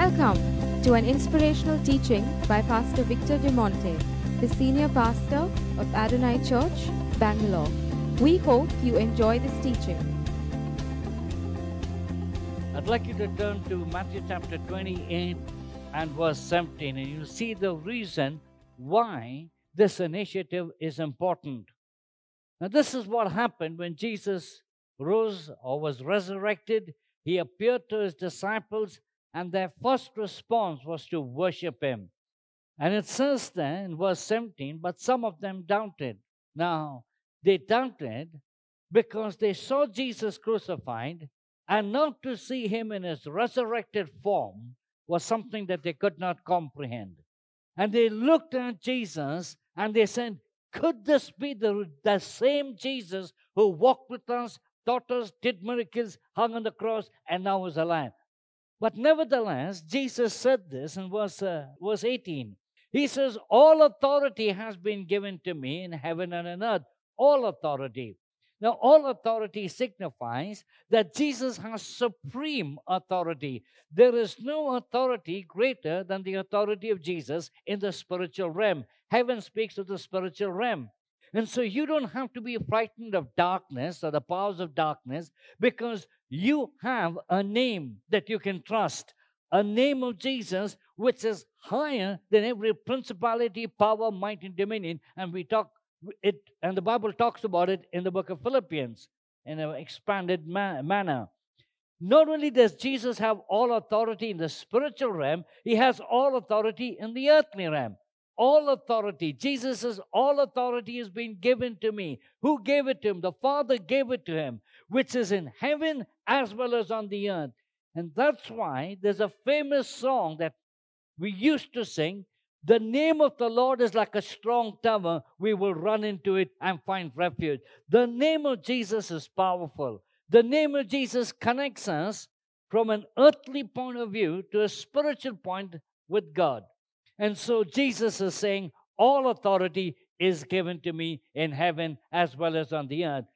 Welcome to an inspirational teaching by Pastor Victor D'Monte, the senior pastor of Adonai Church, Bangalore. We hope you enjoy this teaching. I'd like you to turn to Matthew chapter 28 and verse 17, and you'll see the reason why this initiative is important. Now, this is what happened when Jesus rose or was resurrected. He appeared to his disciples, and their first response was to worship him. And it says there in verse 17, but some of them doubted. Now, they doubted because they saw Jesus crucified, and not to see him in his resurrected form was something that they could not comprehend. And they looked at Jesus and they said, Could this be the, the same Jesus who walked with us, taught us, did miracles, hung on the cross, and now is alive? But nevertheless, Jesus said this in verse, uh, verse 18. He says, All authority has been given to me in heaven and on earth. All authority. Now, all authority signifies that Jesus has supreme authority. There is no authority greater than the authority of Jesus in the spiritual realm. Heaven speaks of the spiritual realm. And so you don't have to be frightened of darkness or the powers of darkness because you have a name that you can trust, a name of Jesus which is higher than every principality, power, might, and dominion. And we talk it, and the Bible talks about it in the book of Philippians in an expanded ma- manner. Not only does Jesus have all authority in the spiritual realm, he has all authority in the earthly realm. All authority. Jesus says, All authority has been given to me. Who gave it to him? The Father gave it to him, which is in heaven as well as on the earth. And that's why there's a famous song that we used to sing the name of the Lord is like a strong tower. We will run into it and find refuge. The name of Jesus is powerful. The name of Jesus connects us from an earthly point of view to a spiritual point with God. And so Jesus is saying, All authority is given to me in heaven as well as on the earth.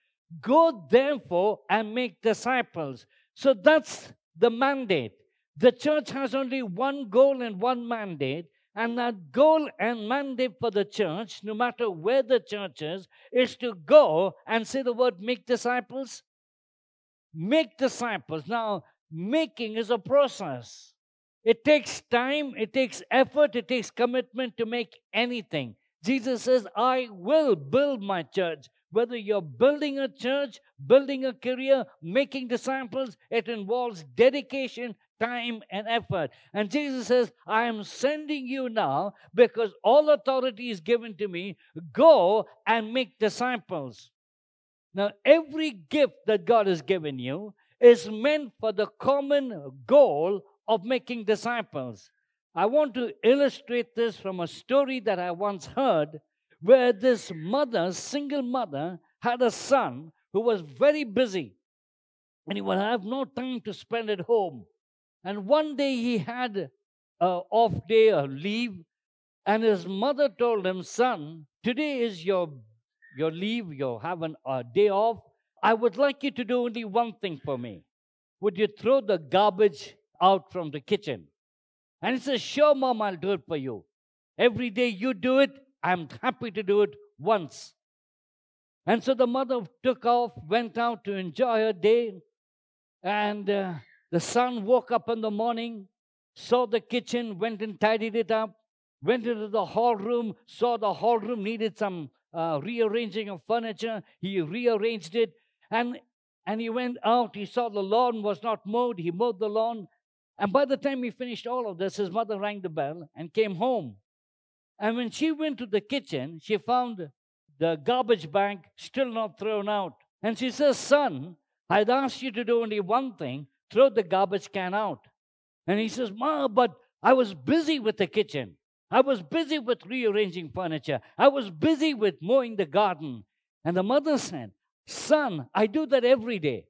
Go therefore and make disciples. So that's the mandate. The church has only one goal and one mandate, and that goal and mandate for the church, no matter where the church is, is to go and say the word make disciples. Make disciples. Now, making is a process. It takes time, it takes effort, it takes commitment to make anything. Jesus says, I will build my church. Whether you're building a church, building a career, making disciples, it involves dedication, time, and effort. And Jesus says, I am sending you now because all authority is given to me. Go and make disciples. Now, every gift that God has given you is meant for the common goal of making disciples. I want to illustrate this from a story that I once heard where this mother, single mother, had a son who was very busy and he would have no time to spend at home. And one day he had an off day or leave, and his mother told him, Son, today is your, your leave, you have an, a day off. I would like you to do only one thing for me. Would you throw the garbage out from the kitchen? And he says, Sure, mom, I'll do it for you. Every day you do it, I'm happy to do it once. And so the mother took off, went out to enjoy her day. And uh, the son woke up in the morning, saw the kitchen, went and tidied it up, went into the hall room, saw the hall room needed some uh, rearranging of furniture. He rearranged it. And, and he went out. He saw the lawn was not mowed. He mowed the lawn. And by the time he finished all of this, his mother rang the bell and came home. And when she went to the kitchen, she found the garbage bag still not thrown out. And she says, Son, I'd asked you to do only one thing throw the garbage can out. And he says, Ma, but I was busy with the kitchen. I was busy with rearranging furniture. I was busy with mowing the garden. And the mother said, Son, I do that every day.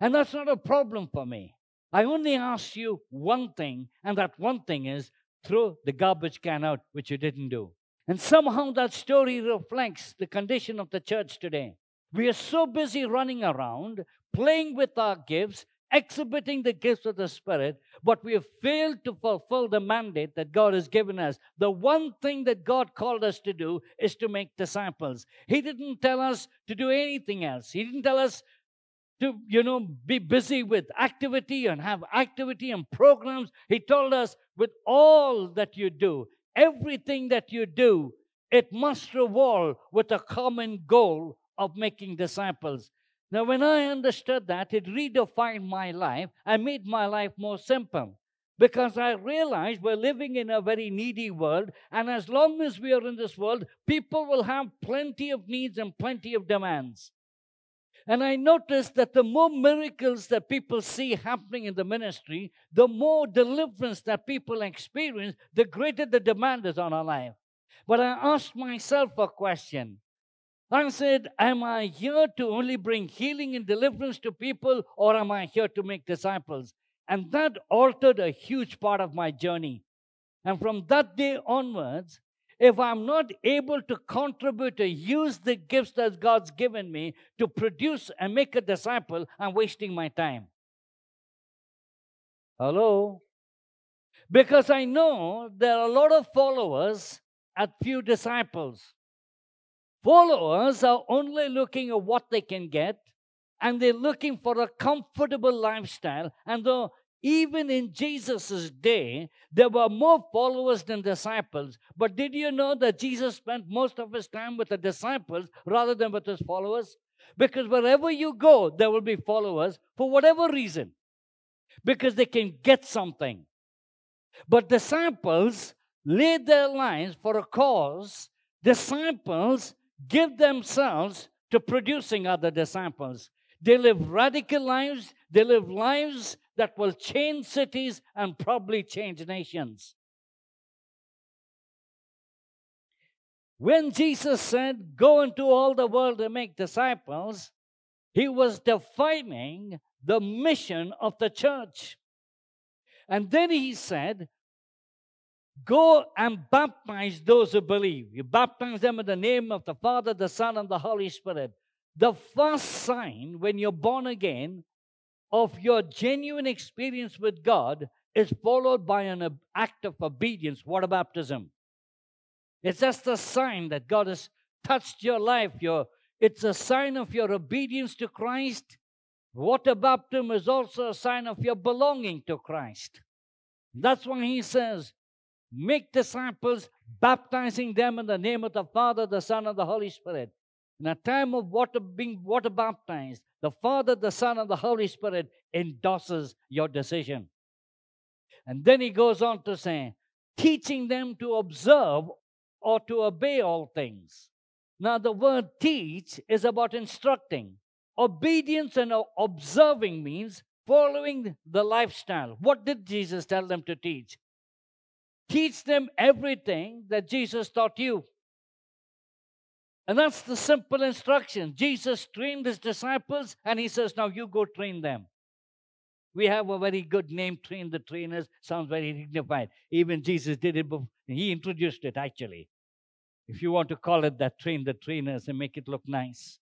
And that's not a problem for me. I only ask you one thing, and that one thing is throw the garbage can out, which you didn't do. And somehow that story reflects the condition of the church today. We are so busy running around, playing with our gifts, exhibiting the gifts of the Spirit, but we have failed to fulfill the mandate that God has given us. The one thing that God called us to do is to make disciples. He didn't tell us to do anything else. He didn't tell us to, you know, be busy with activity and have activity and programs. He told us with all that you do, everything that you do, it must revolve with a common goal of making disciples. Now, when I understood that, it redefined my life and made my life more simple because I realized we're living in a very needy world, and as long as we are in this world, people will have plenty of needs and plenty of demands. And I noticed that the more miracles that people see happening in the ministry, the more deliverance that people experience, the greater the demand is on our life. But I asked myself a question. I said, Am I here to only bring healing and deliverance to people, or am I here to make disciples? And that altered a huge part of my journey. And from that day onwards, if I'm not able to contribute to use the gifts that God's given me to produce and make a disciple, I'm wasting my time. Hello? Because I know there are a lot of followers at few disciples. Followers are only looking at what they can get and they're looking for a comfortable lifestyle. And though even in Jesus' day, there were more followers than disciples. But did you know that Jesus spent most of his time with the disciples rather than with his followers? Because wherever you go, there will be followers for whatever reason, because they can get something. But disciples lay their lives for a cause. Disciples give themselves to producing other disciples. They live radical lives, they live lives that will change cities and probably change nations. When Jesus said, Go into all the world and make disciples, he was defining the mission of the church. And then he said, Go and baptize those who believe. You baptize them in the name of the Father, the Son, and the Holy Spirit. The first sign when you're born again of your genuine experience with God is followed by an act of obedience, water baptism. It's just a sign that God has touched your life. Your, it's a sign of your obedience to Christ. Water baptism is also a sign of your belonging to Christ. That's why he says, Make disciples, baptizing them in the name of the Father, the Son, and the Holy Spirit. In a time of water being water baptized, the Father, the Son, and the Holy Spirit endorses your decision. And then he goes on to say, teaching them to observe or to obey all things. Now, the word teach is about instructing. Obedience and observing means following the lifestyle. What did Jesus tell them to teach? Teach them everything that Jesus taught you. And that's the simple instruction. Jesus trained his disciples and he says, Now you go train them. We have a very good name, train the trainers. Sounds very dignified. Even Jesus did it before. He introduced it actually. If you want to call it that, train the trainers and make it look nice.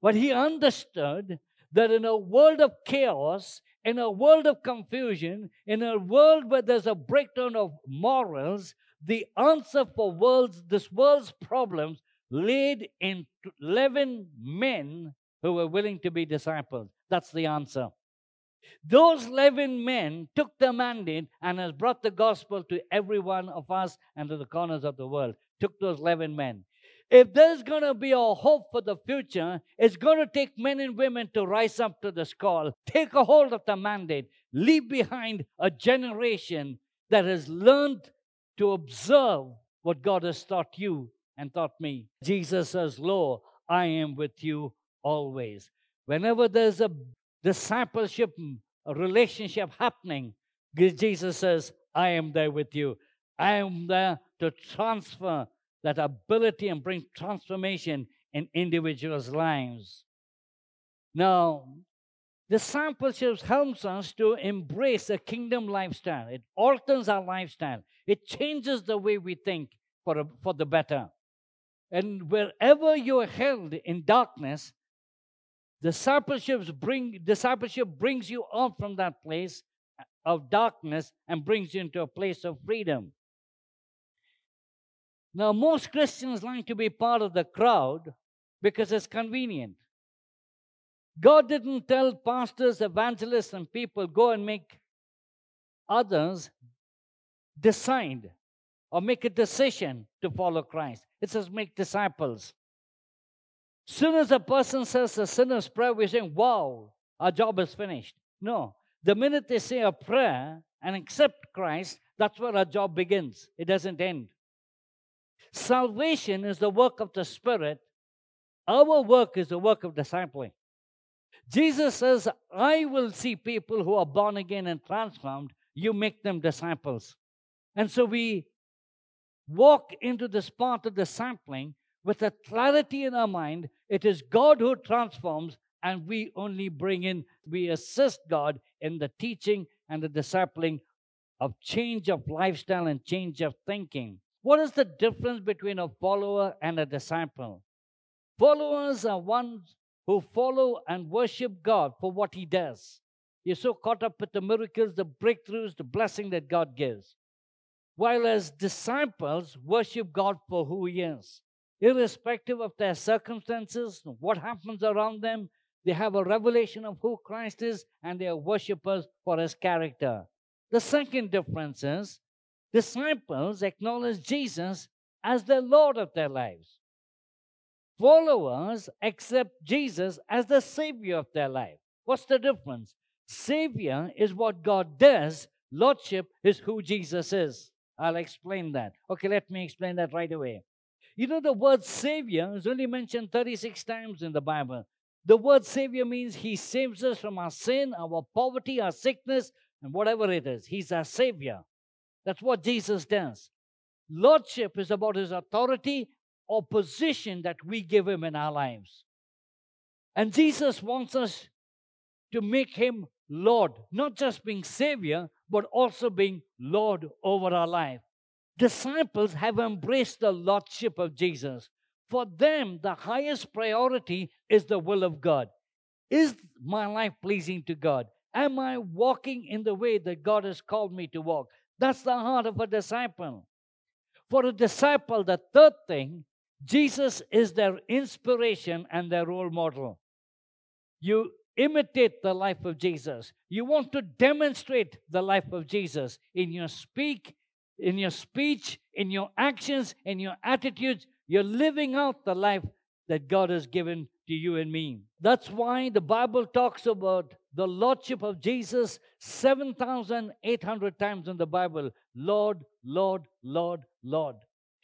But he understood that in a world of chaos, in a world of confusion, in a world where there's a breakdown of morals, the answer for world's this world's problems laid in 11 men who were willing to be disciples. That's the answer. Those 11 men took the mandate and has brought the gospel to every one of us and to the corners of the world. Took those 11 men. If there's going to be a hope for the future, it's going to take men and women to rise up to this call, take a hold of the mandate, leave behind a generation that has learned to observe what God has taught you and taught me. Jesus says, Lo, I am with you always. Whenever there's a discipleship, mm, a relationship happening, Jesus says, I am there with you. I am there to transfer that ability and bring transformation in individuals' lives. Now, discipleship helps us to embrace a kingdom lifestyle. It alters our lifestyle. It changes the way we think for, a, for the better. And wherever you are held in darkness, Discipleship bring discipleship brings you out from that place of darkness and brings you into a place of freedom. Now, most Christians like to be part of the crowd because it's convenient. God didn't tell pastors, evangelists, and people go and make others decide or make a decision to follow Christ. It says make disciples. Soon as a person says a sinner's prayer, we're saying, wow, our job is finished. No. The minute they say a prayer and accept Christ, that's where our job begins. It doesn't end. Salvation is the work of the Spirit. Our work is the work of discipling. Jesus says, I will see people who are born again and transformed. You make them disciples. And so we walk into this part of the sampling with a clarity in our mind. It is God who transforms, and we only bring in, we assist God in the teaching and the discipling of change of lifestyle and change of thinking. What is the difference between a follower and a disciple? Followers are ones who follow and worship God for what He does. You're so caught up with the miracles, the breakthroughs, the blessing that God gives. While as disciples worship God for who He is. Irrespective of their circumstances, what happens around them, they have a revelation of who Christ is and they are worshippers for His character. The second difference is disciples acknowledge Jesus as the Lord of their lives. Followers accept Jesus as the Savior of their life. What's the difference? Savior is what God does, Lordship is who Jesus is. I'll explain that. Okay, let me explain that right away. You know, the word Savior is only mentioned 36 times in the Bible. The word Savior means He saves us from our sin, our poverty, our sickness, and whatever it is. He's our Savior. That's what Jesus does. Lordship is about his authority or position that we give him in our lives. And Jesus wants us to make him Lord, not just being Savior, but also being Lord over our life. Disciples have embraced the Lordship of Jesus. For them, the highest priority is the will of God. Is my life pleasing to God? Am I walking in the way that God has called me to walk? That's the heart of a disciple. For a disciple, the third thing, Jesus is their inspiration and their role model. You imitate the life of Jesus. You want to demonstrate the life of Jesus in your speak, in your speech, in your actions, in your attitudes. You're living out the life that God has given to you and me. That's why the Bible talks about the Lordship of Jesus 7,800 times in the Bible Lord, Lord, Lord, Lord.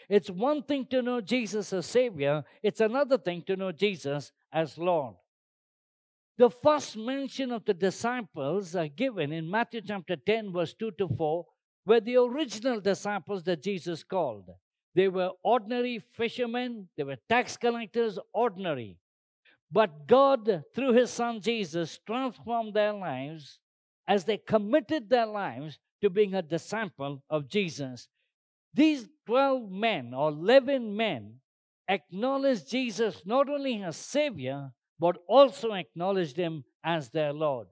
It's one thing to know Jesus as Savior, it's another thing to know Jesus as Lord. The first mention of the disciples are given in Matthew chapter 10, verse 2 to 4, were the original disciples that Jesus called. They were ordinary fishermen, they were tax collectors, ordinary. But God, through His Son Jesus, transformed their lives as they committed their lives to being a disciple of Jesus. These 12 men or 11 men acknowledged Jesus not only as Savior, but also acknowledged Him as their Lord.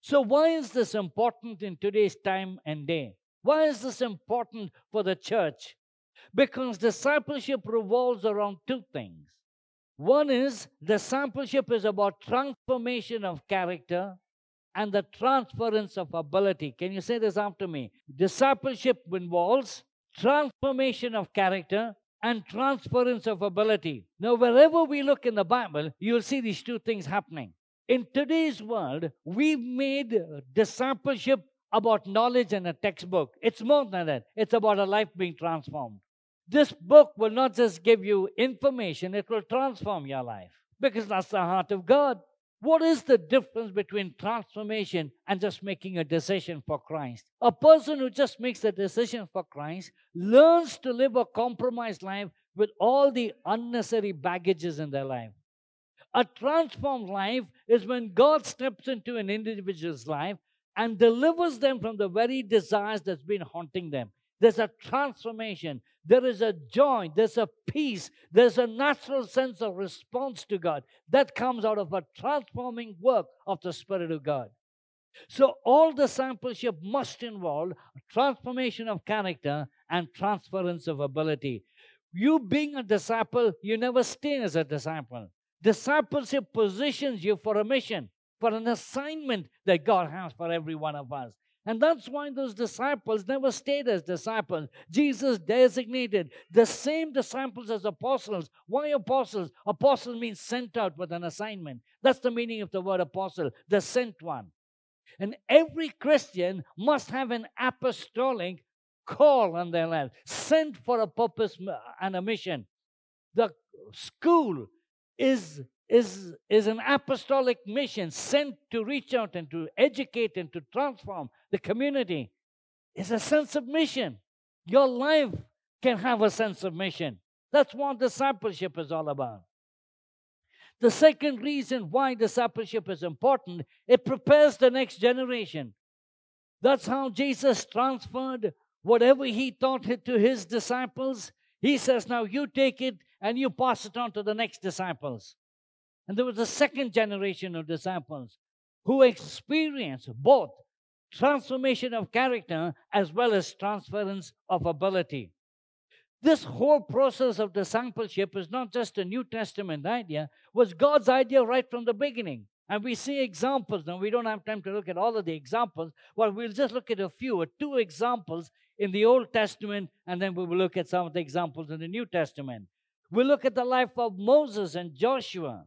So, why is this important in today's time and day? Why is this important for the church? Because discipleship revolves around two things one is discipleship is about transformation of character and the transference of ability. Can you say this after me? Discipleship involves transformation of character and transference of ability. Now, wherever we look in the Bible, you'll see these two things happening. In today's world, we've made discipleship about knowledge and a textbook. It's more than that, it's about a life being transformed. This book will not just give you information, it will transform your life because that's the heart of God. What is the difference between transformation and just making a decision for Christ? A person who just makes a decision for Christ learns to live a compromised life with all the unnecessary baggages in their life. A transformed life is when God steps into an individual's life and delivers them from the very desires that's been haunting them. There's a transformation, there is a joy, there's a peace, there's a natural sense of response to God that comes out of a transforming work of the Spirit of God. So, all discipleship must involve transformation of character and transference of ability. You being a disciple, you never stay as a disciple. Discipleship positions you for a mission, for an assignment that God has for every one of us. And that's why those disciples never stayed as disciples. Jesus designated the same disciples as apostles. Why apostles? Apostle means sent out with an assignment. That's the meaning of the word apostle, the sent one. And every Christian must have an apostolic call on their life, sent for a purpose and a mission. The school is, is, is an apostolic mission sent to reach out and to educate and to transform the community. It's a sense of mission. Your life can have a sense of mission. That's what discipleship is all about. The second reason why discipleship is important, it prepares the next generation. That's how Jesus transferred whatever he taught to his disciples. He says, Now you take it and you pass it on to the next disciples. And there was a second generation of disciples who experienced both transformation of character as well as transference of ability. This whole process of discipleship is not just a New Testament idea, was God's idea right from the beginning. And we see examples. Now, we don't have time to look at all of the examples. Well, we'll just look at a few, or two examples in the Old Testament, and then we will look at some of the examples in the New Testament. We'll look at the life of Moses and Joshua.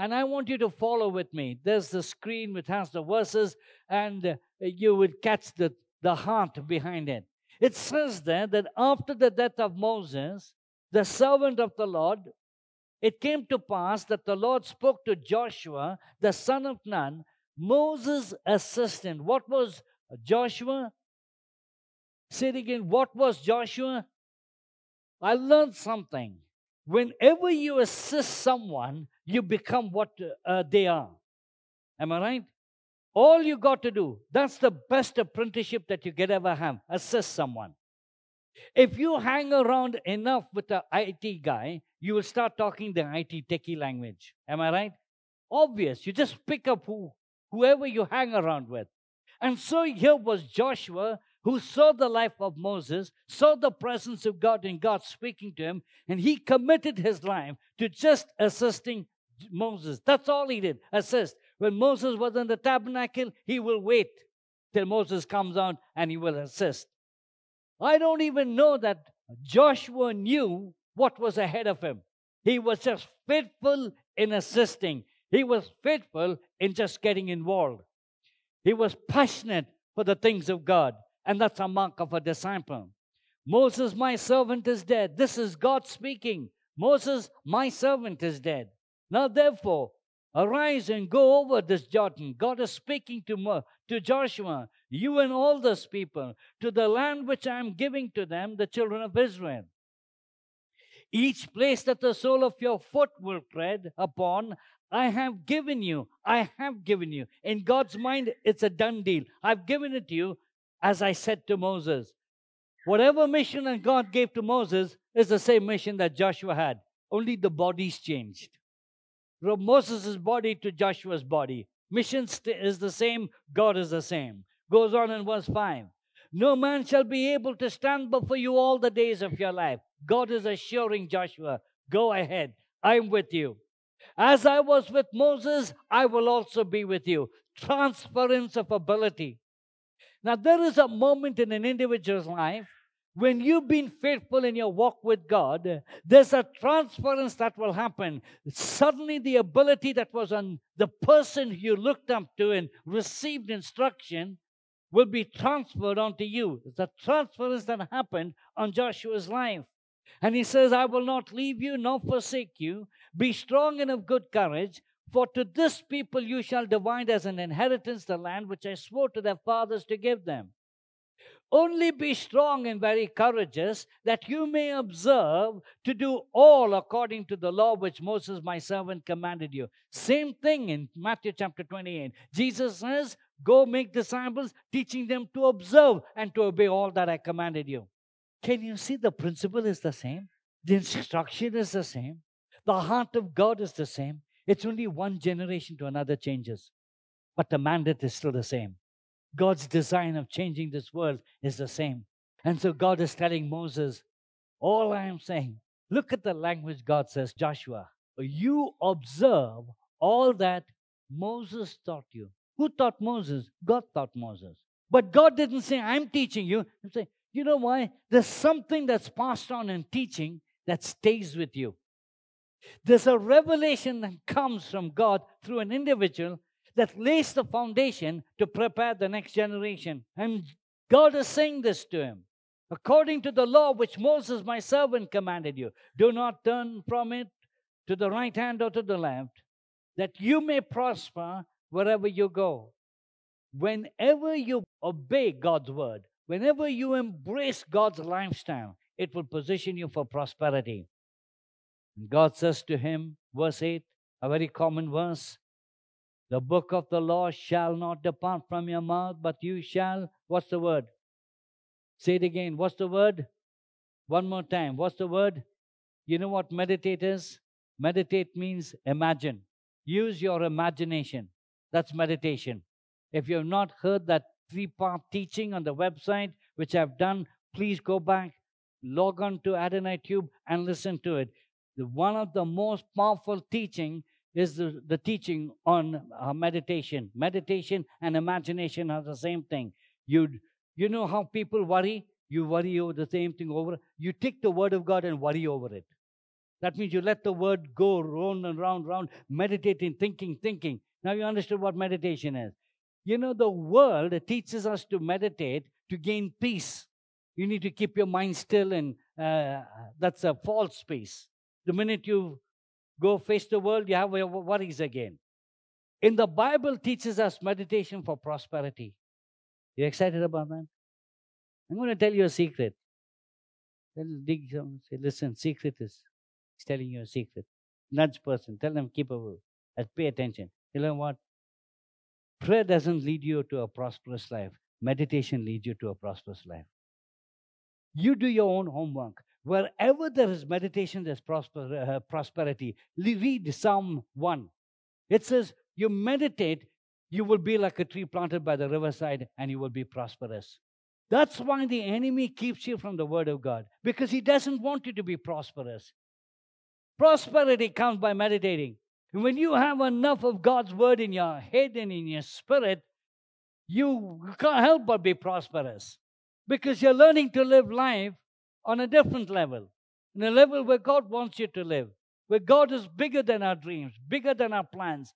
And I want you to follow with me. There's the screen which has the verses, and uh, you would catch the, the heart behind it. It says there that after the death of Moses, the servant of the Lord, it came to pass that the Lord spoke to Joshua, the son of Nun, Moses' assistant. What was Joshua? Say it again. What was Joshua? I learned something. Whenever you assist someone, you become what uh, they are. Am I right? All you got to do, that's the best apprenticeship that you could ever have. Assist someone. If you hang around enough with the IT guy, you will start talking the IT techie language. Am I right? Obvious. You just pick up who, whoever you hang around with. And so here was Joshua who saw the life of Moses, saw the presence of God and God speaking to him, and he committed his life to just assisting Moses. That's all he did assist. When Moses was in the tabernacle, he will wait till Moses comes out and he will assist. I don't even know that Joshua knew what was ahead of him. He was just faithful in assisting, he was faithful in just getting involved. He was passionate for the things of God, and that's a mark of a disciple. Moses, my servant, is dead. This is God speaking. Moses, my servant, is dead. Now, therefore, Arise and go over this Jordan. God is speaking to, to Joshua, you and all those people, to the land which I am giving to them, the children of Israel. Each place that the sole of your foot will tread upon, I have given you. I have given you. In God's mind, it's a done deal. I've given it to you as I said to Moses. Whatever mission that God gave to Moses is the same mission that Joshua had, only the bodies changed from Moses' body to Joshua's body. Mission is the same, God is the same. Goes on in verse 5. No man shall be able to stand before you all the days of your life. God is assuring Joshua, go ahead, I'm with you. As I was with Moses, I will also be with you. Transference of ability. Now, there is a moment in an individual's life when you've been faithful in your walk with God, there's a transference that will happen. Suddenly, the ability that was on the person you looked up to and received instruction will be transferred onto you. It's a transference that happened on Joshua's life. And he says, I will not leave you nor forsake you. Be strong and of good courage, for to this people you shall divide as an inheritance the land which I swore to their fathers to give them. Only be strong and very courageous, that you may observe to do all according to the law which Moses, my servant, commanded you. Same thing in Matthew chapter 28. Jesus says, Go make disciples, teaching them to observe and to obey all that I commanded you. Can you see the principle is the same? The instruction is the same. The heart of God is the same. It's only one generation to another changes. But the mandate is still the same. God's design of changing this world is the same. And so God is telling Moses, All I am saying, look at the language God says, Joshua, you observe all that Moses taught you. Who taught Moses? God taught Moses. But God didn't say, I'm teaching you. He said, You know why? There's something that's passed on in teaching that stays with you. There's a revelation that comes from God through an individual that lays the foundation to prepare the next generation. And God is saying this to him according to the law which Moses, my servant, commanded you. Do not turn from it to the right hand or to the left, that you may prosper wherever you go. Whenever you obey God's word, whenever you embrace God's lifestyle, it will position you for prosperity. God says to him, verse 8, a very common verse the book of the law shall not depart from your mouth, but you shall, what's the word? Say it again. What's the word? One more time. What's the word? You know what meditate is? Meditate means imagine. Use your imagination. That's meditation. If you have not heard that three part teaching on the website, which I've done, please go back, log on to Adonai Tube and listen to it. One of the most powerful teaching is the, the teaching on uh, meditation. Meditation and imagination are the same thing. You, you know how people worry? You worry over the same thing over. You take the word of God and worry over it. That means you let the word go round and round, round, meditating, thinking, thinking. Now you understand what meditation is. You know, the world teaches us to meditate to gain peace. You need to keep your mind still, and uh, that's a false peace. The minute you go face the world, you have your worries again. In the Bible teaches us meditation for prosperity. You excited about that? I'm going to tell you a secret. Then dig some, say, listen, secret is he's telling you a secret. Nudge person, tell them keep away. Pay attention. You know what? Prayer doesn't lead you to a prosperous life. Meditation leads you to a prosperous life. You do your own homework. Wherever there is meditation, there's prosper, uh, prosperity. Read Psalm 1. It says, You meditate, you will be like a tree planted by the riverside, and you will be prosperous. That's why the enemy keeps you from the word of God, because he doesn't want you to be prosperous. Prosperity comes by meditating. And when you have enough of God's word in your head and in your spirit, you can't help but be prosperous because you're learning to live life on a different level, in a level where God wants you to live, where God is bigger than our dreams, bigger than our plans.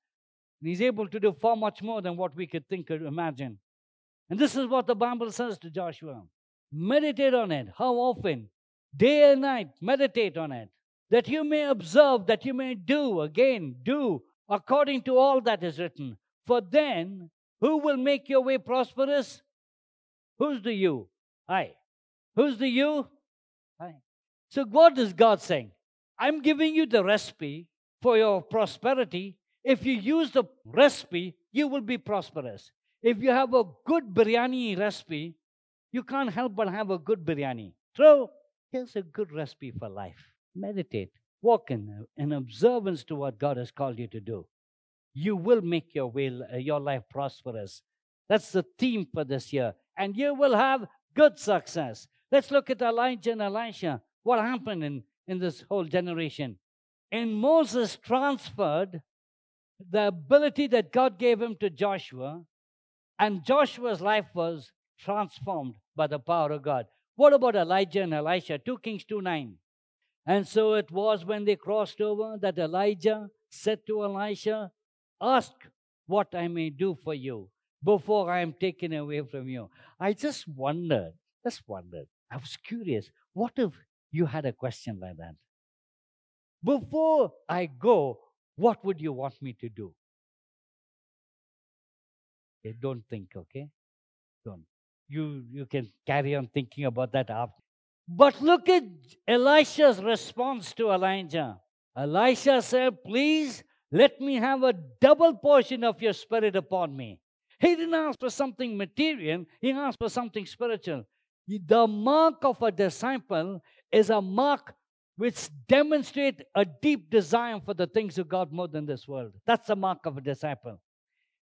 And He's able to do far much more than what we could think or imagine. And this is what the Bible says to Joshua meditate on it. How often? Day and night, meditate on it. That you may observe, that you may do, again, do according to all that is written. For then, who will make your way prosperous? Who's the you? I. Who's the you? So, what is God saying? I'm giving you the recipe for your prosperity. If you use the recipe, you will be prosperous. If you have a good biryani recipe, you can't help but have a good biryani. So, here's a good recipe for life. Meditate, walk in, in observance to what God has called you to do. You will make your will, uh, your life prosperous. That's the theme for this year. And you will have good success. Let's look at Elijah and Elisha. What happened in, in this whole generation? And Moses transferred the ability that God gave him to Joshua, and Joshua's life was transformed by the power of God. What about Elijah and Elisha? 2 Kings 2 9. And so it was when they crossed over that Elijah said to Elisha, Ask what I may do for you before I am taken away from you. I just wondered, just wondered. I was curious. What if you had a question like that? Before I go, what would you want me to do? Okay, don't think, okay? Don't. You, you can carry on thinking about that after. But look at Elisha's response to Elijah. Elisha said, Please let me have a double portion of your spirit upon me. He didn't ask for something material, he asked for something spiritual. The mark of a disciple is a mark which demonstrates a deep desire for the things of God more than this world. That's the mark of a disciple.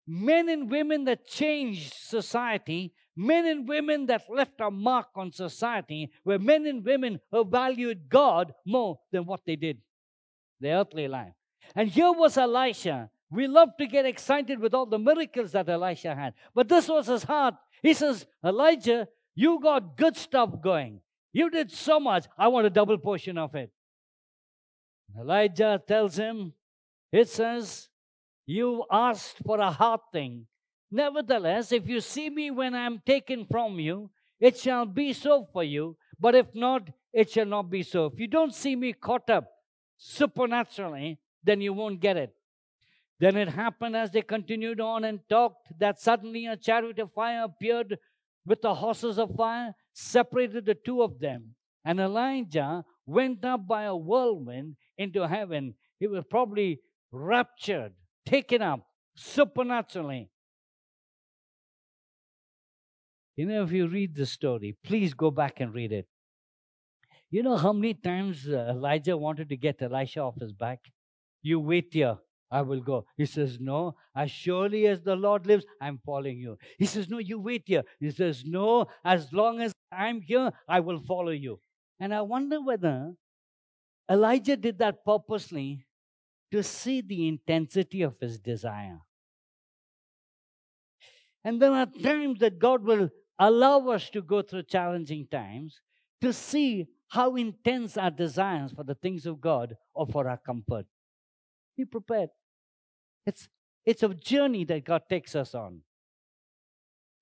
Men and women that changed society, men and women that left a mark on society, were men and women who valued God more than what they did, their earthly life. And here was Elisha. We love to get excited with all the miracles that Elisha had. But this was his heart. He says, Elijah, you got good stuff going. You did so much. I want a double portion of it. Elijah tells him, it says, You asked for a hard thing. Nevertheless, if you see me when I am taken from you, it shall be so for you. But if not, it shall not be so. If you don't see me caught up supernaturally, then you won't get it. Then it happened as they continued on and talked that suddenly a chariot of fire appeared with the horses of fire, separated the two of them. And Elijah went up by a whirlwind into heaven. He was probably raptured, taken up supernaturally. You know, if you read the story, please go back and read it. You know how many times uh, Elijah wanted to get Elisha off his back? You wait here. I will go. He says, No, as surely as the Lord lives, I'm following you. He says, No, you wait here. He says, No, as long as I'm here, I will follow you. And I wonder whether Elijah did that purposely to see the intensity of his desire. And there are times that God will allow us to go through challenging times to see how intense our desires for the things of God or for our comfort. Be prepared. It's, it's a journey that God takes us on.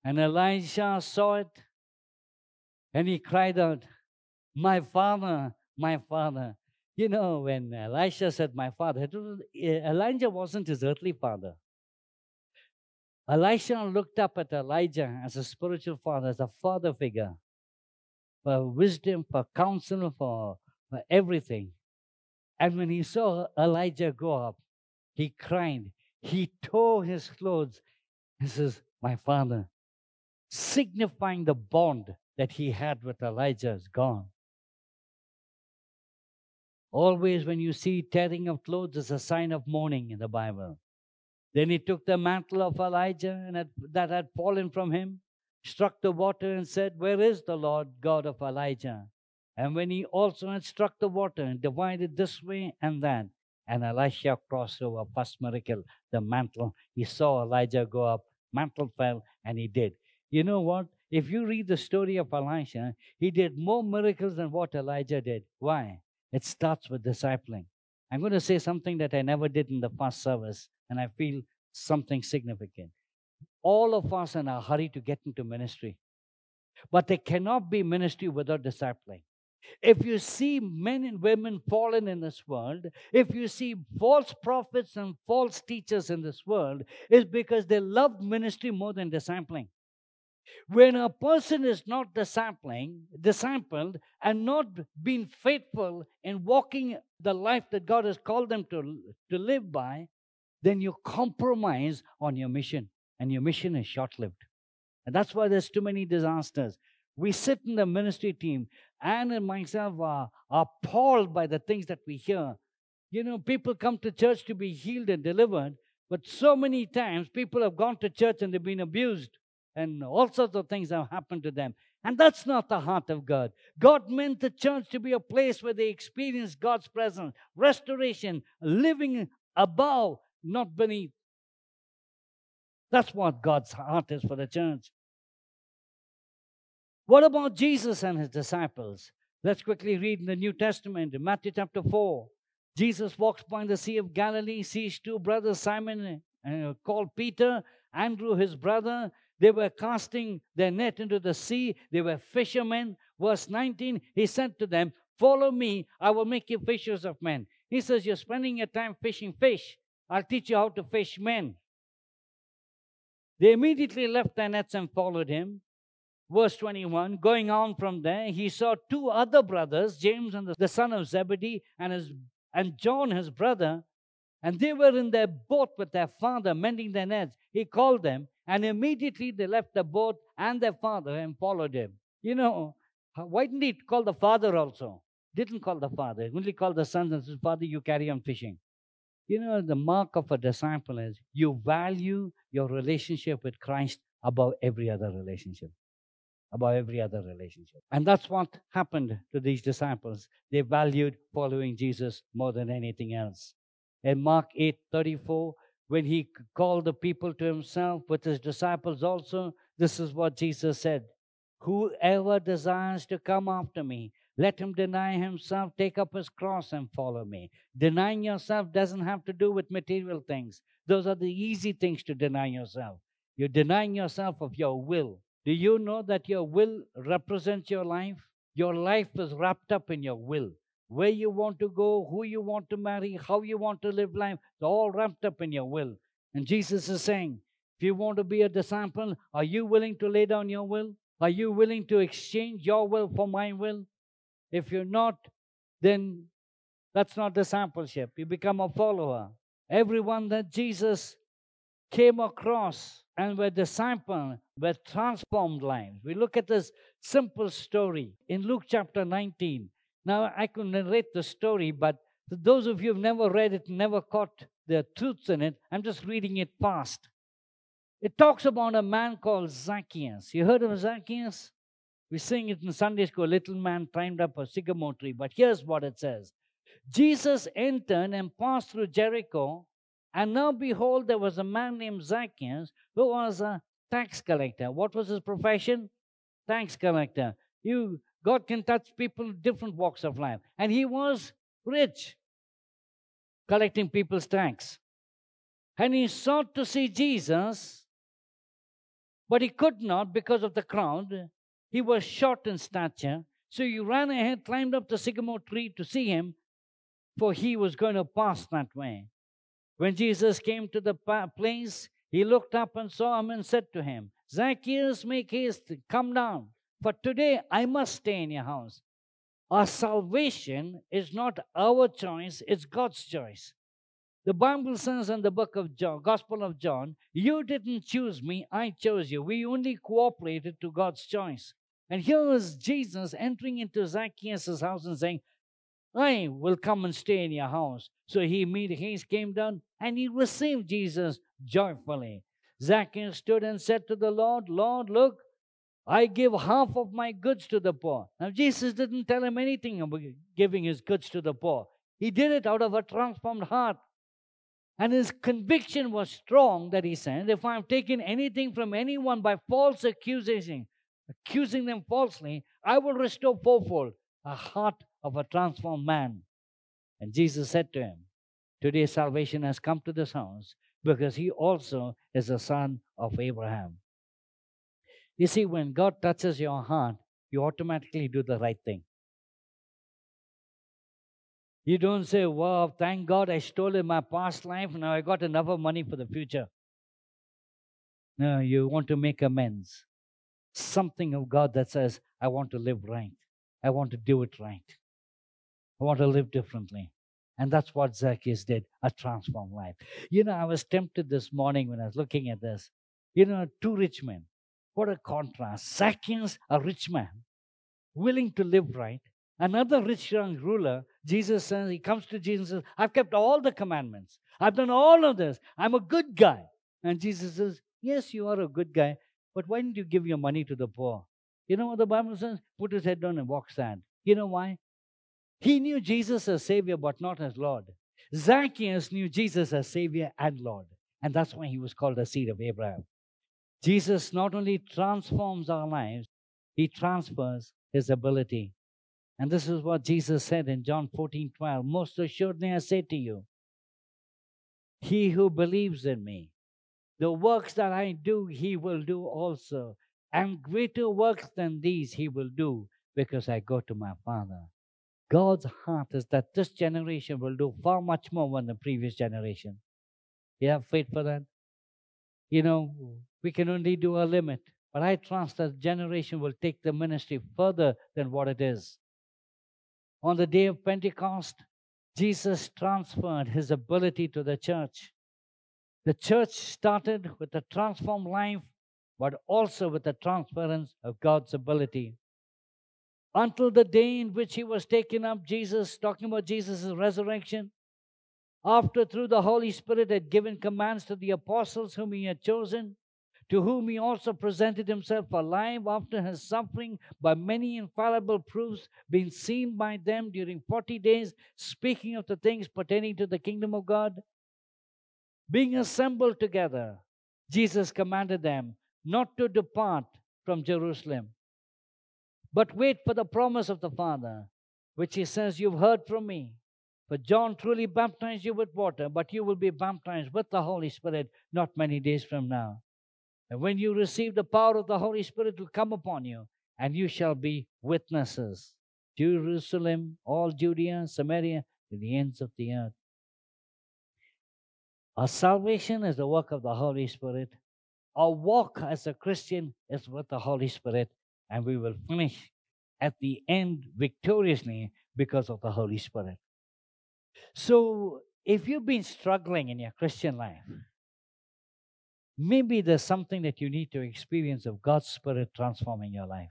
And Elisha saw it and he cried out, My father, my father. You know, when Elisha said, My father, eh, Elijah wasn't his earthly father. Elisha looked up at Elijah as a spiritual father, as a father figure, for wisdom, for counsel, for, for everything. And when he saw Elijah go up, he cried he tore his clothes and says, My father, signifying the bond that he had with Elijah is gone. Always, when you see tearing of clothes, is a sign of mourning in the Bible. Then he took the mantle of Elijah and that had fallen from him, struck the water, and said, Where is the Lord God of Elijah? And when he also had struck the water and divided this way and that, and Elisha crossed over. First miracle, the mantle. He saw Elijah go up, mantle fell, and he did. You know what? If you read the story of Elisha, he did more miracles than what Elijah did. Why? It starts with discipling. I'm going to say something that I never did in the first service, and I feel something significant. All of us in a hurry to get into ministry, but there cannot be ministry without discipling. If you see men and women fallen in this world, if you see false prophets and false teachers in this world, it's because they love ministry more than discipling. When a person is not discipling, discipled, and not being faithful in walking the life that God has called them to, to live by, then you compromise on your mission, and your mission is short lived. And that's why there's too many disasters. We sit in the ministry team, Anne and myself are appalled by the things that we hear. You know, people come to church to be healed and delivered, but so many times people have gone to church and they've been abused, and all sorts of things have happened to them. And that's not the heart of God. God meant the church to be a place where they experience God's presence, restoration, living above, not beneath. That's what God's heart is for the church. What about Jesus and his disciples? Let's quickly read in the New Testament, Matthew chapter 4. Jesus walks by the Sea of Galilee, sees two brothers, Simon uh, called Peter, Andrew his brother. They were casting their net into the sea. They were fishermen. Verse 19, he said to them, Follow me, I will make you fishers of men. He says, You're spending your time fishing fish. I'll teach you how to fish men. They immediately left their nets and followed him verse 21 going on from there he saw two other brothers james and the son of zebedee and his and john his brother and they were in their boat with their father mending their nets he called them And immediately they left the boat and their father and followed him. You know, why didn't he call the father also? Didn't call the father, only called the sons and said, Father, you carry on fishing. You know, the mark of a disciple is you value your relationship with Christ above every other relationship. Above every other relationship. And that's what happened to these disciples. They valued following Jesus more than anything else. In Mark 8 34, when he called the people to himself with his disciples also, this is what Jesus said Whoever desires to come after me, let him deny himself, take up his cross, and follow me. Denying yourself doesn't have to do with material things, those are the easy things to deny yourself. You're denying yourself of your will. Do you know that your will represents your life? Your life is wrapped up in your will. Where you want to go, who you want to marry, how you want to live life, it's all wrapped up in your will. And Jesus is saying, if you want to be a disciple, are you willing to lay down your will? Are you willing to exchange your will for my will? If you're not, then that's not discipleship. You become a follower. Everyone that Jesus came across and were discipled were transformed lives. We look at this simple story in Luke chapter 19. Now, I could narrate the story, but those of you who've never read it, never caught the truths in it, I'm just reading it fast. It talks about a man called Zacchaeus. You heard of Zacchaeus? We sing it in Sunday school. Little man climbed up a sycamore tree. But here's what it says Jesus entered and passed through Jericho. And now, behold, there was a man named Zacchaeus who was a tax collector. What was his profession? Tax collector. You, God can touch people in different walks of life. And he was rich, collecting people's tax. And he sought to see Jesus, but he could not because of the crowd. He was short in stature. So he ran ahead, climbed up the sycamore tree to see him, for he was going to pass that way. When Jesus came to the place, he looked up and saw him and said to him, Zacchaeus, make haste, come down, for today I must stay in your house. Our salvation is not our choice, it's God's choice. The Bible says in the book of John, Gospel of John, you didn't choose me, I chose you. We only cooperated to God's choice. And here is Jesus entering into Zacchaeus' house and saying, I will come and stay in your house. So he immediately came down and he received Jesus joyfully. Zacchaeus stood and said to the Lord, Lord, look, I give half of my goods to the poor. Now, Jesus didn't tell him anything about giving his goods to the poor. He did it out of a transformed heart. And his conviction was strong that he said, If I've taken anything from anyone by false accusation, accusing them falsely, I will restore fourfold a heart of a transformed man. And Jesus said to him, Today salvation has come to this house because he also is a son of Abraham. You see, when God touches your heart, you automatically do the right thing. You don't say, Wow, thank God I stole in my past life. Now I got enough money for the future. No, you want to make amends. Something of God that says, I want to live right. I want to do it right. I want to live differently. And that's what Zacchaeus did a transformed life. You know, I was tempted this morning when I was looking at this. You know, two rich men. What a contrast. Zacchaeus, a rich man, willing to live right. Another rich young ruler Jesus says, he comes to Jesus and says, I've kept all the commandments. I've done all of this. I'm a good guy. And Jesus says, Yes, you are a good guy, but why didn't you give your money to the poor? You know what the Bible says? Put his head down and walk sad. You know why? He knew Jesus as Savior, but not as Lord. Zacchaeus knew Jesus as Savior and Lord. And that's why he was called the seed of Abraham. Jesus not only transforms our lives, he transfers his ability and this is what Jesus said in John 14 12. Most assuredly, I say to you, he who believes in me, the works that I do, he will do also. And greater works than these he will do because I go to my Father. God's heart is that this generation will do far much more than the previous generation. You have faith for that? You know, we can only do a limit, but I trust that generation will take the ministry further than what it is. On the day of Pentecost, Jesus transferred his ability to the church. The church started with a transformed life, but also with the transference of God's ability. Until the day in which he was taken up, Jesus, talking about Jesus' resurrection, after through the Holy Spirit had given commands to the apostles whom he had chosen, to whom he also presented himself alive after his suffering by many infallible proofs, being seen by them during 40 days, speaking of the things pertaining to the kingdom of God. Being assembled together, Jesus commanded them not to depart from Jerusalem, but wait for the promise of the Father, which he says, You've heard from me. For John truly baptized you with water, but you will be baptized with the Holy Spirit not many days from now. And when you receive the power of the Holy Spirit will come upon you, and you shall be witnesses. Jerusalem, all Judea, Samaria, to the ends of the earth. Our salvation is the work of the Holy Spirit. Our walk as a Christian is with the Holy Spirit, and we will finish at the end victoriously because of the Holy Spirit. So, if you've been struggling in your Christian life, maybe there's something that you need to experience of God's Spirit transforming your life.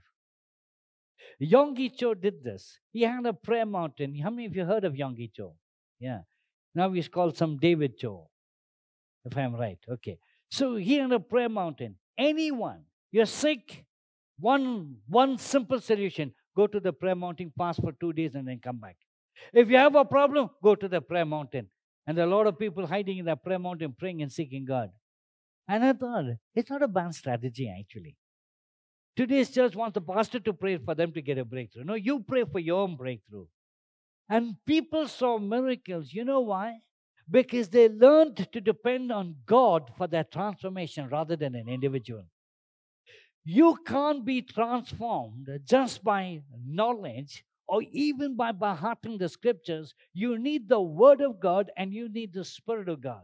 Yonggi Cho did this. He had a prayer mountain. How many of you heard of Yonggi Cho? Yeah. Now he's called some David Cho, if I'm right. Okay. So he had a prayer mountain. Anyone, you're sick, one, one simple solution go to the prayer mountain, fast for two days, and then come back. If you have a problem, go to the prayer mountain. And there are a lot of people hiding in the prayer mountain, praying and seeking God. And I thought, it's not a bad strategy, actually. Today's church wants the pastor to pray for them to get a breakthrough. No, you pray for your own breakthrough. And people saw miracles. You know why? Because they learned to depend on God for their transformation rather than an individual. You can't be transformed just by knowledge or even by behearting the scriptures. You need the Word of God and you need the Spirit of God.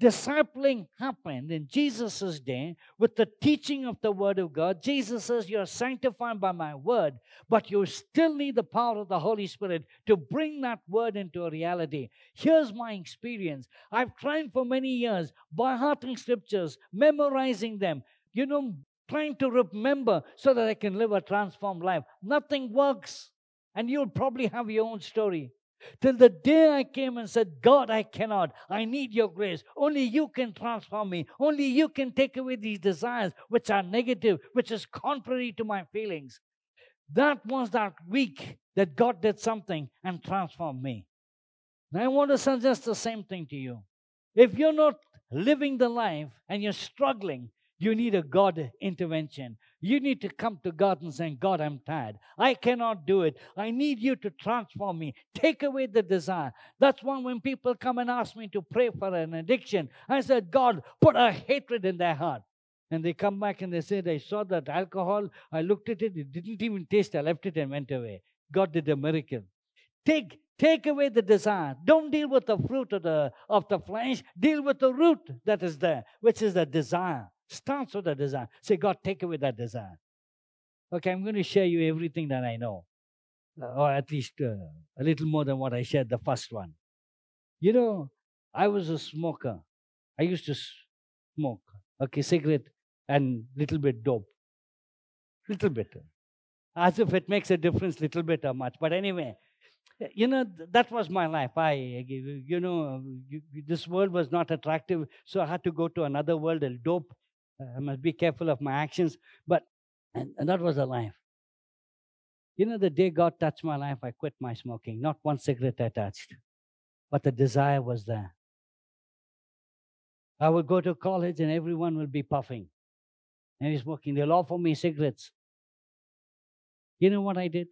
Discipling happened in Jesus' day with the teaching of the Word of God. Jesus says, You're sanctified by my Word, but you still need the power of the Holy Spirit to bring that Word into a reality. Here's my experience I've tried for many years by hearting scriptures, memorizing them, you know, trying to remember so that I can live a transformed life. Nothing works. And you'll probably have your own story. Till the day I came and said, God, I cannot. I need your grace. Only you can transform me. Only you can take away these desires which are negative, which is contrary to my feelings. That was that week that God did something and transformed me. And I want to suggest the same thing to you. If you're not living the life and you're struggling, you need a God intervention. You need to come to God and say, God, I'm tired. I cannot do it. I need you to transform me. Take away the desire. That's why when people come and ask me to pray for an addiction, I said, God, put a hatred in their heart. And they come back and they said, I saw that alcohol. I looked at it. It didn't even taste. I left it and went away. God did a miracle. Take, take away the desire. Don't deal with the fruit of the, of the flesh. Deal with the root that is there, which is the desire. Starts with a desire. Say, God, take away that desire. Okay, I'm going to share you everything that I know, uh, or at least uh, a little more than what I shared the first one. You know, I was a smoker. I used to smoke, okay, cigarette and little bit dope. Little bit. As if it makes a difference, little bit or much. But anyway, you know that was my life i you know this world was not attractive so i had to go to another world and dope I must be careful of my actions. But, and, and that was a life. You know, the day God touched my life, I quit my smoking. Not one cigarette I touched, but the desire was there. I would go to college and everyone will be puffing and he's smoking. They'll offer me cigarettes. You know what I did?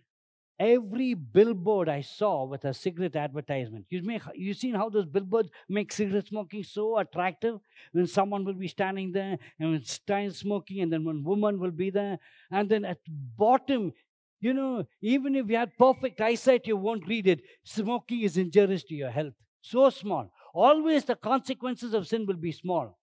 Every billboard I saw with a cigarette advertisement. You may you seen how those billboards make cigarette smoking so attractive? When someone will be standing there and start smoking, and then one woman will be there, and then at bottom, you know, even if you had perfect eyesight, you won't read it. Smoking is injurious to your health. So small. Always the consequences of sin will be small.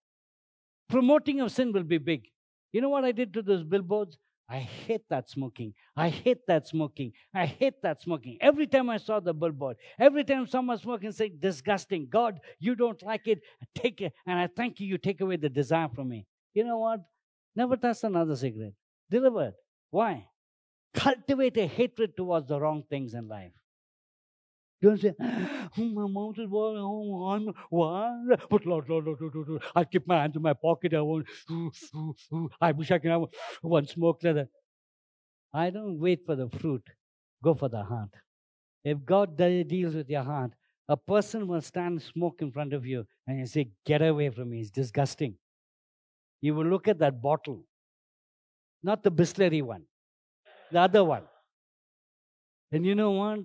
Promoting of sin will be big. You know what I did to those billboards? I hate that smoking. I hate that smoking. I hate that smoking. Every time I saw the billboard, every time someone smoking, say, disgusting. God, you don't like it. Take it. And I thank you, you take away the desire from me. You know what? Never touch another cigarette. Delivered. Why? Cultivate a hatred towards the wrong things in life. Don't say, oh, my mouth is boiling. Oh, I'm? But Lord, Lord, Lord, Lord, I keep my hands in my pocket. I want. I wish I can have one smoke leather. I don't wait for the fruit. Go for the heart. If God deals with your heart, a person will stand smoke in front of you and you say, Get away from me. It's disgusting. You will look at that bottle, not the Bisleri one, the other one. And you know what?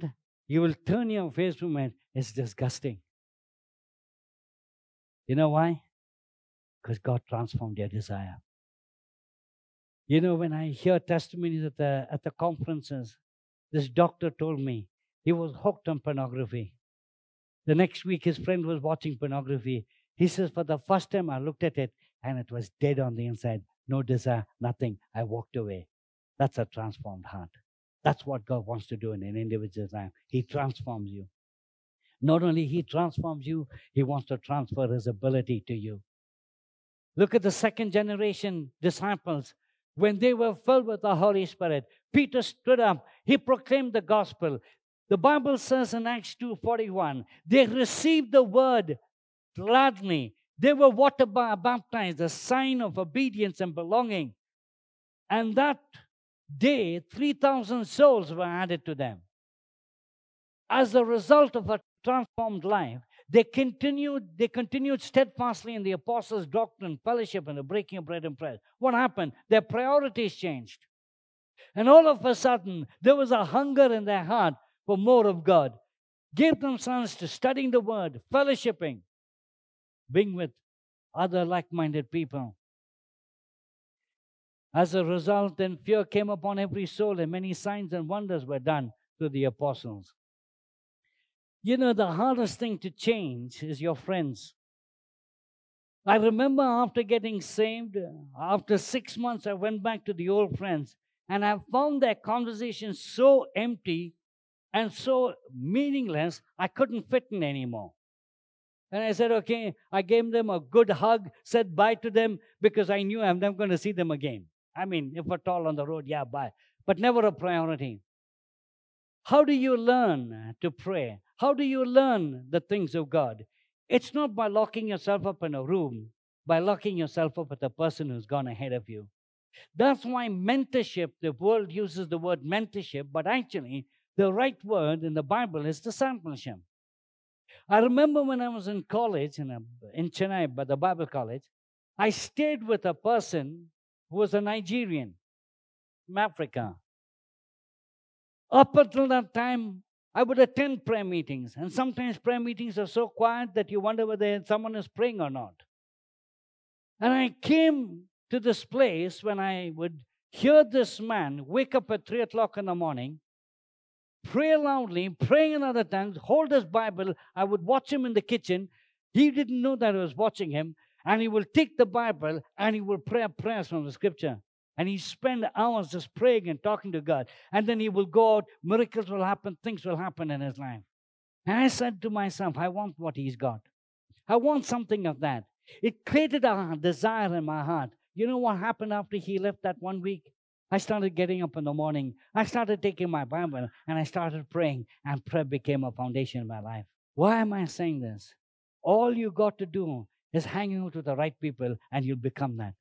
You will turn your face from it. It's disgusting. You know why? Because God transformed your desire. You know, when I hear testimonies at the, at the conferences, this doctor told me he was hooked on pornography. The next week, his friend was watching pornography. He says, For the first time, I looked at it and it was dead on the inside. No desire, nothing. I walked away. That's a transformed heart. That's what God wants to do in an individual's life. He transforms you. Not only He transforms you, He wants to transfer His ability to you. Look at the second generation disciples. When they were filled with the Holy Spirit, Peter stood up. He proclaimed the gospel. The Bible says in Acts 2:41, they received the word gladly. They were water baptized, a sign of obedience and belonging. And that day 3,000 souls were added to them. As a result of a transformed life, they continued, they continued steadfastly in the apostles' doctrine, fellowship, and the breaking of bread and prayer. What happened? Their priorities changed. And all of a sudden, there was a hunger in their heart for more of God. Gave themselves to studying the word, fellowshipping, being with other like minded people. As a result, then fear came upon every soul, and many signs and wonders were done through the apostles. You know, the hardest thing to change is your friends. I remember after getting saved, after six months, I went back to the old friends, and I found their conversation so empty and so meaningless, I couldn't fit in anymore. And I said, okay, I gave them a good hug, said bye to them because I knew I'm never going to see them again. I mean, if at all on the road, yeah, bye. But never a priority. How do you learn to pray? How do you learn the things of God? It's not by locking yourself up in a room, by locking yourself up with a person who's gone ahead of you. That's why mentorship, the world uses the word mentorship, but actually, the right word in the Bible is discipleship. I remember when I was in college, in, a, in Chennai, by the Bible college, I stayed with a person who was a Nigerian from Africa. Up until that time, I would attend prayer meetings, and sometimes prayer meetings are so quiet that you wonder whether someone is praying or not. And I came to this place when I would hear this man wake up at three o'clock in the morning, pray loudly, praying in other tongues, hold his Bible. I would watch him in the kitchen. He didn't know that I was watching him and he will take the Bible and he will pray prayers from the scripture. And he spend hours just praying and talking to God. And then he will go out, miracles will happen, things will happen in his life. And I said to myself, I want what he's got. I want something of that. It created a desire in my heart. You know what happened after he left that one week? I started getting up in the morning. I started taking my Bible and I started praying, and prayer became a foundation in my life. Why am I saying this? All you got to do is hanging out with the right people and you'll become that.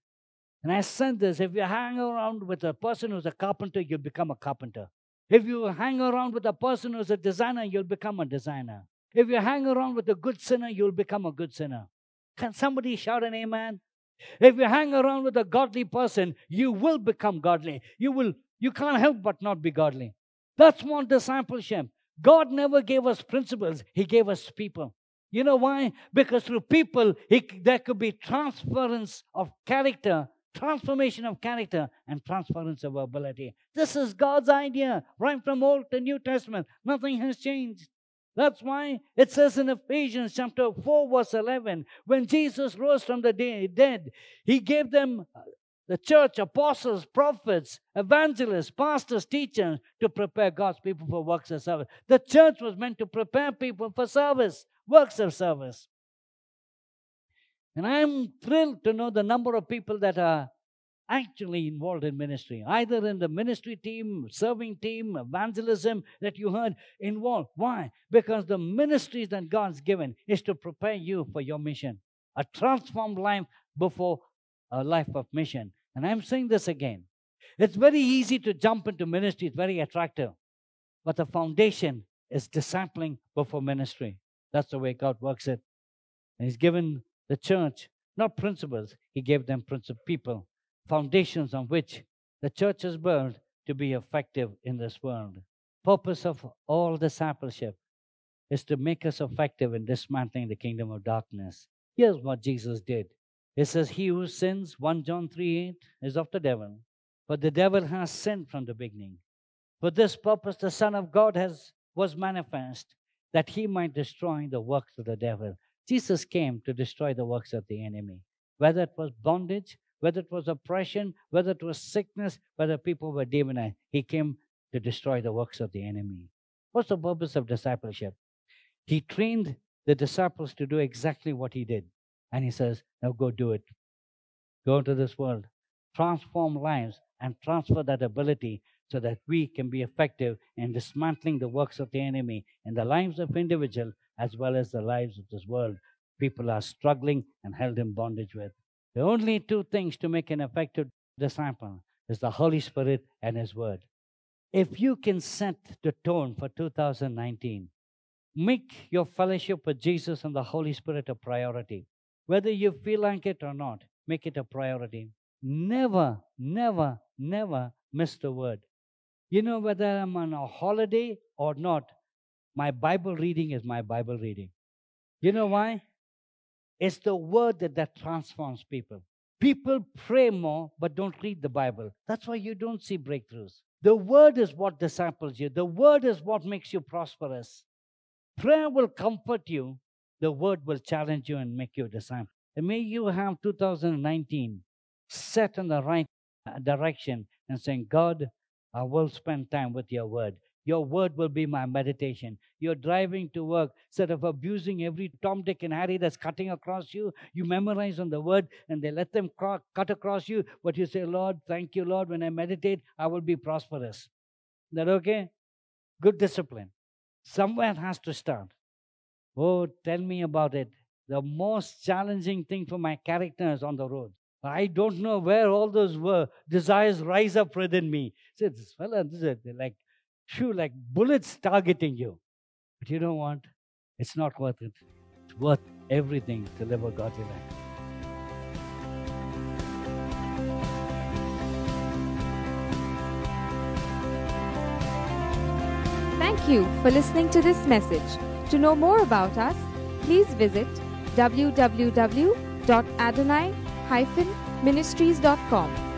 And I said this if you hang around with a person who's a carpenter, you'll become a carpenter. If you hang around with a person who's a designer, you'll become a designer. If you hang around with a good sinner, you'll become a good sinner. Can somebody shout an amen? If you hang around with a godly person, you will become godly. You will you can't help but not be godly. That's what discipleship. God never gave us principles, He gave us people. You know why? Because through people, he, there could be transference of character, transformation of character, and transference of ability. This is God's idea, right from Old to New Testament. Nothing has changed. That's why it says in Ephesians chapter 4, verse 11, when Jesus rose from the dead, he gave them uh, the church, apostles, prophets, evangelists, pastors, teachers to prepare God's people for works of service. The church was meant to prepare people for service, works of service. And I'm thrilled to know the number of people that are actually involved in ministry, either in the ministry team, serving team, evangelism that you heard involved. Why? Because the ministries that God's given is to prepare you for your mission, a transformed life before a life of mission. And I'm saying this again. It's very easy to jump into ministry, it's very attractive. But the foundation is discipling before ministry. That's the way God works it. And He's given the church not principles, He gave them principal people foundations on which the church is built to be effective in this world. Purpose of all discipleship is to make us effective in dismantling the kingdom of darkness. Here's what Jesus did. It says, He who sins, 1 John 3 8, is of the devil. But the devil has sinned from the beginning. For this purpose, the Son of God has was manifest, that he might destroy the works of the devil. Jesus came to destroy the works of the enemy, whether it was bondage, whether it was oppression, whether it was sickness, whether people were demonized. He came to destroy the works of the enemy. What's the purpose of discipleship? He trained the disciples to do exactly what he did. And he says, Now go do it. Go into this world, transform lives, and transfer that ability so that we can be effective in dismantling the works of the enemy in the lives of individuals as well as the lives of this world. People are struggling and held in bondage with. The only two things to make an effective disciple is the Holy Spirit and His Word. If you can set the tone for 2019, make your fellowship with Jesus and the Holy Spirit a priority. Whether you feel like it or not, make it a priority. Never, never, never miss the word. You know, whether I'm on a holiday or not, my Bible reading is my Bible reading. You know why? It's the word that, that transforms people. People pray more but don't read the Bible. That's why you don't see breakthroughs. The word is what disciples you, the word is what makes you prosperous. Prayer will comfort you, the word will challenge you and make you a disciple. And may you have 2019 set in the right uh, direction and saying, God, I will spend time with your word. Your word will be my meditation. You're driving to work. Instead of abusing every Tom, Dick, and Harry that's cutting across you, you memorize on the word and they let them cut across you. But you say, Lord, thank you, Lord. When I meditate, I will be prosperous. Is that okay? Good discipline. Somewhere has to start. Oh, tell me about it. The most challenging thing for my character is on the road. I don't know where all those were, desires rise up within me. Say, this fella, this is like Shoo, like bullets targeting you. But you know what? It's not worth it. It's worth everything to live a godly life. Thank you for listening to this message. To know more about us, please visit www.adonai-ministries.com.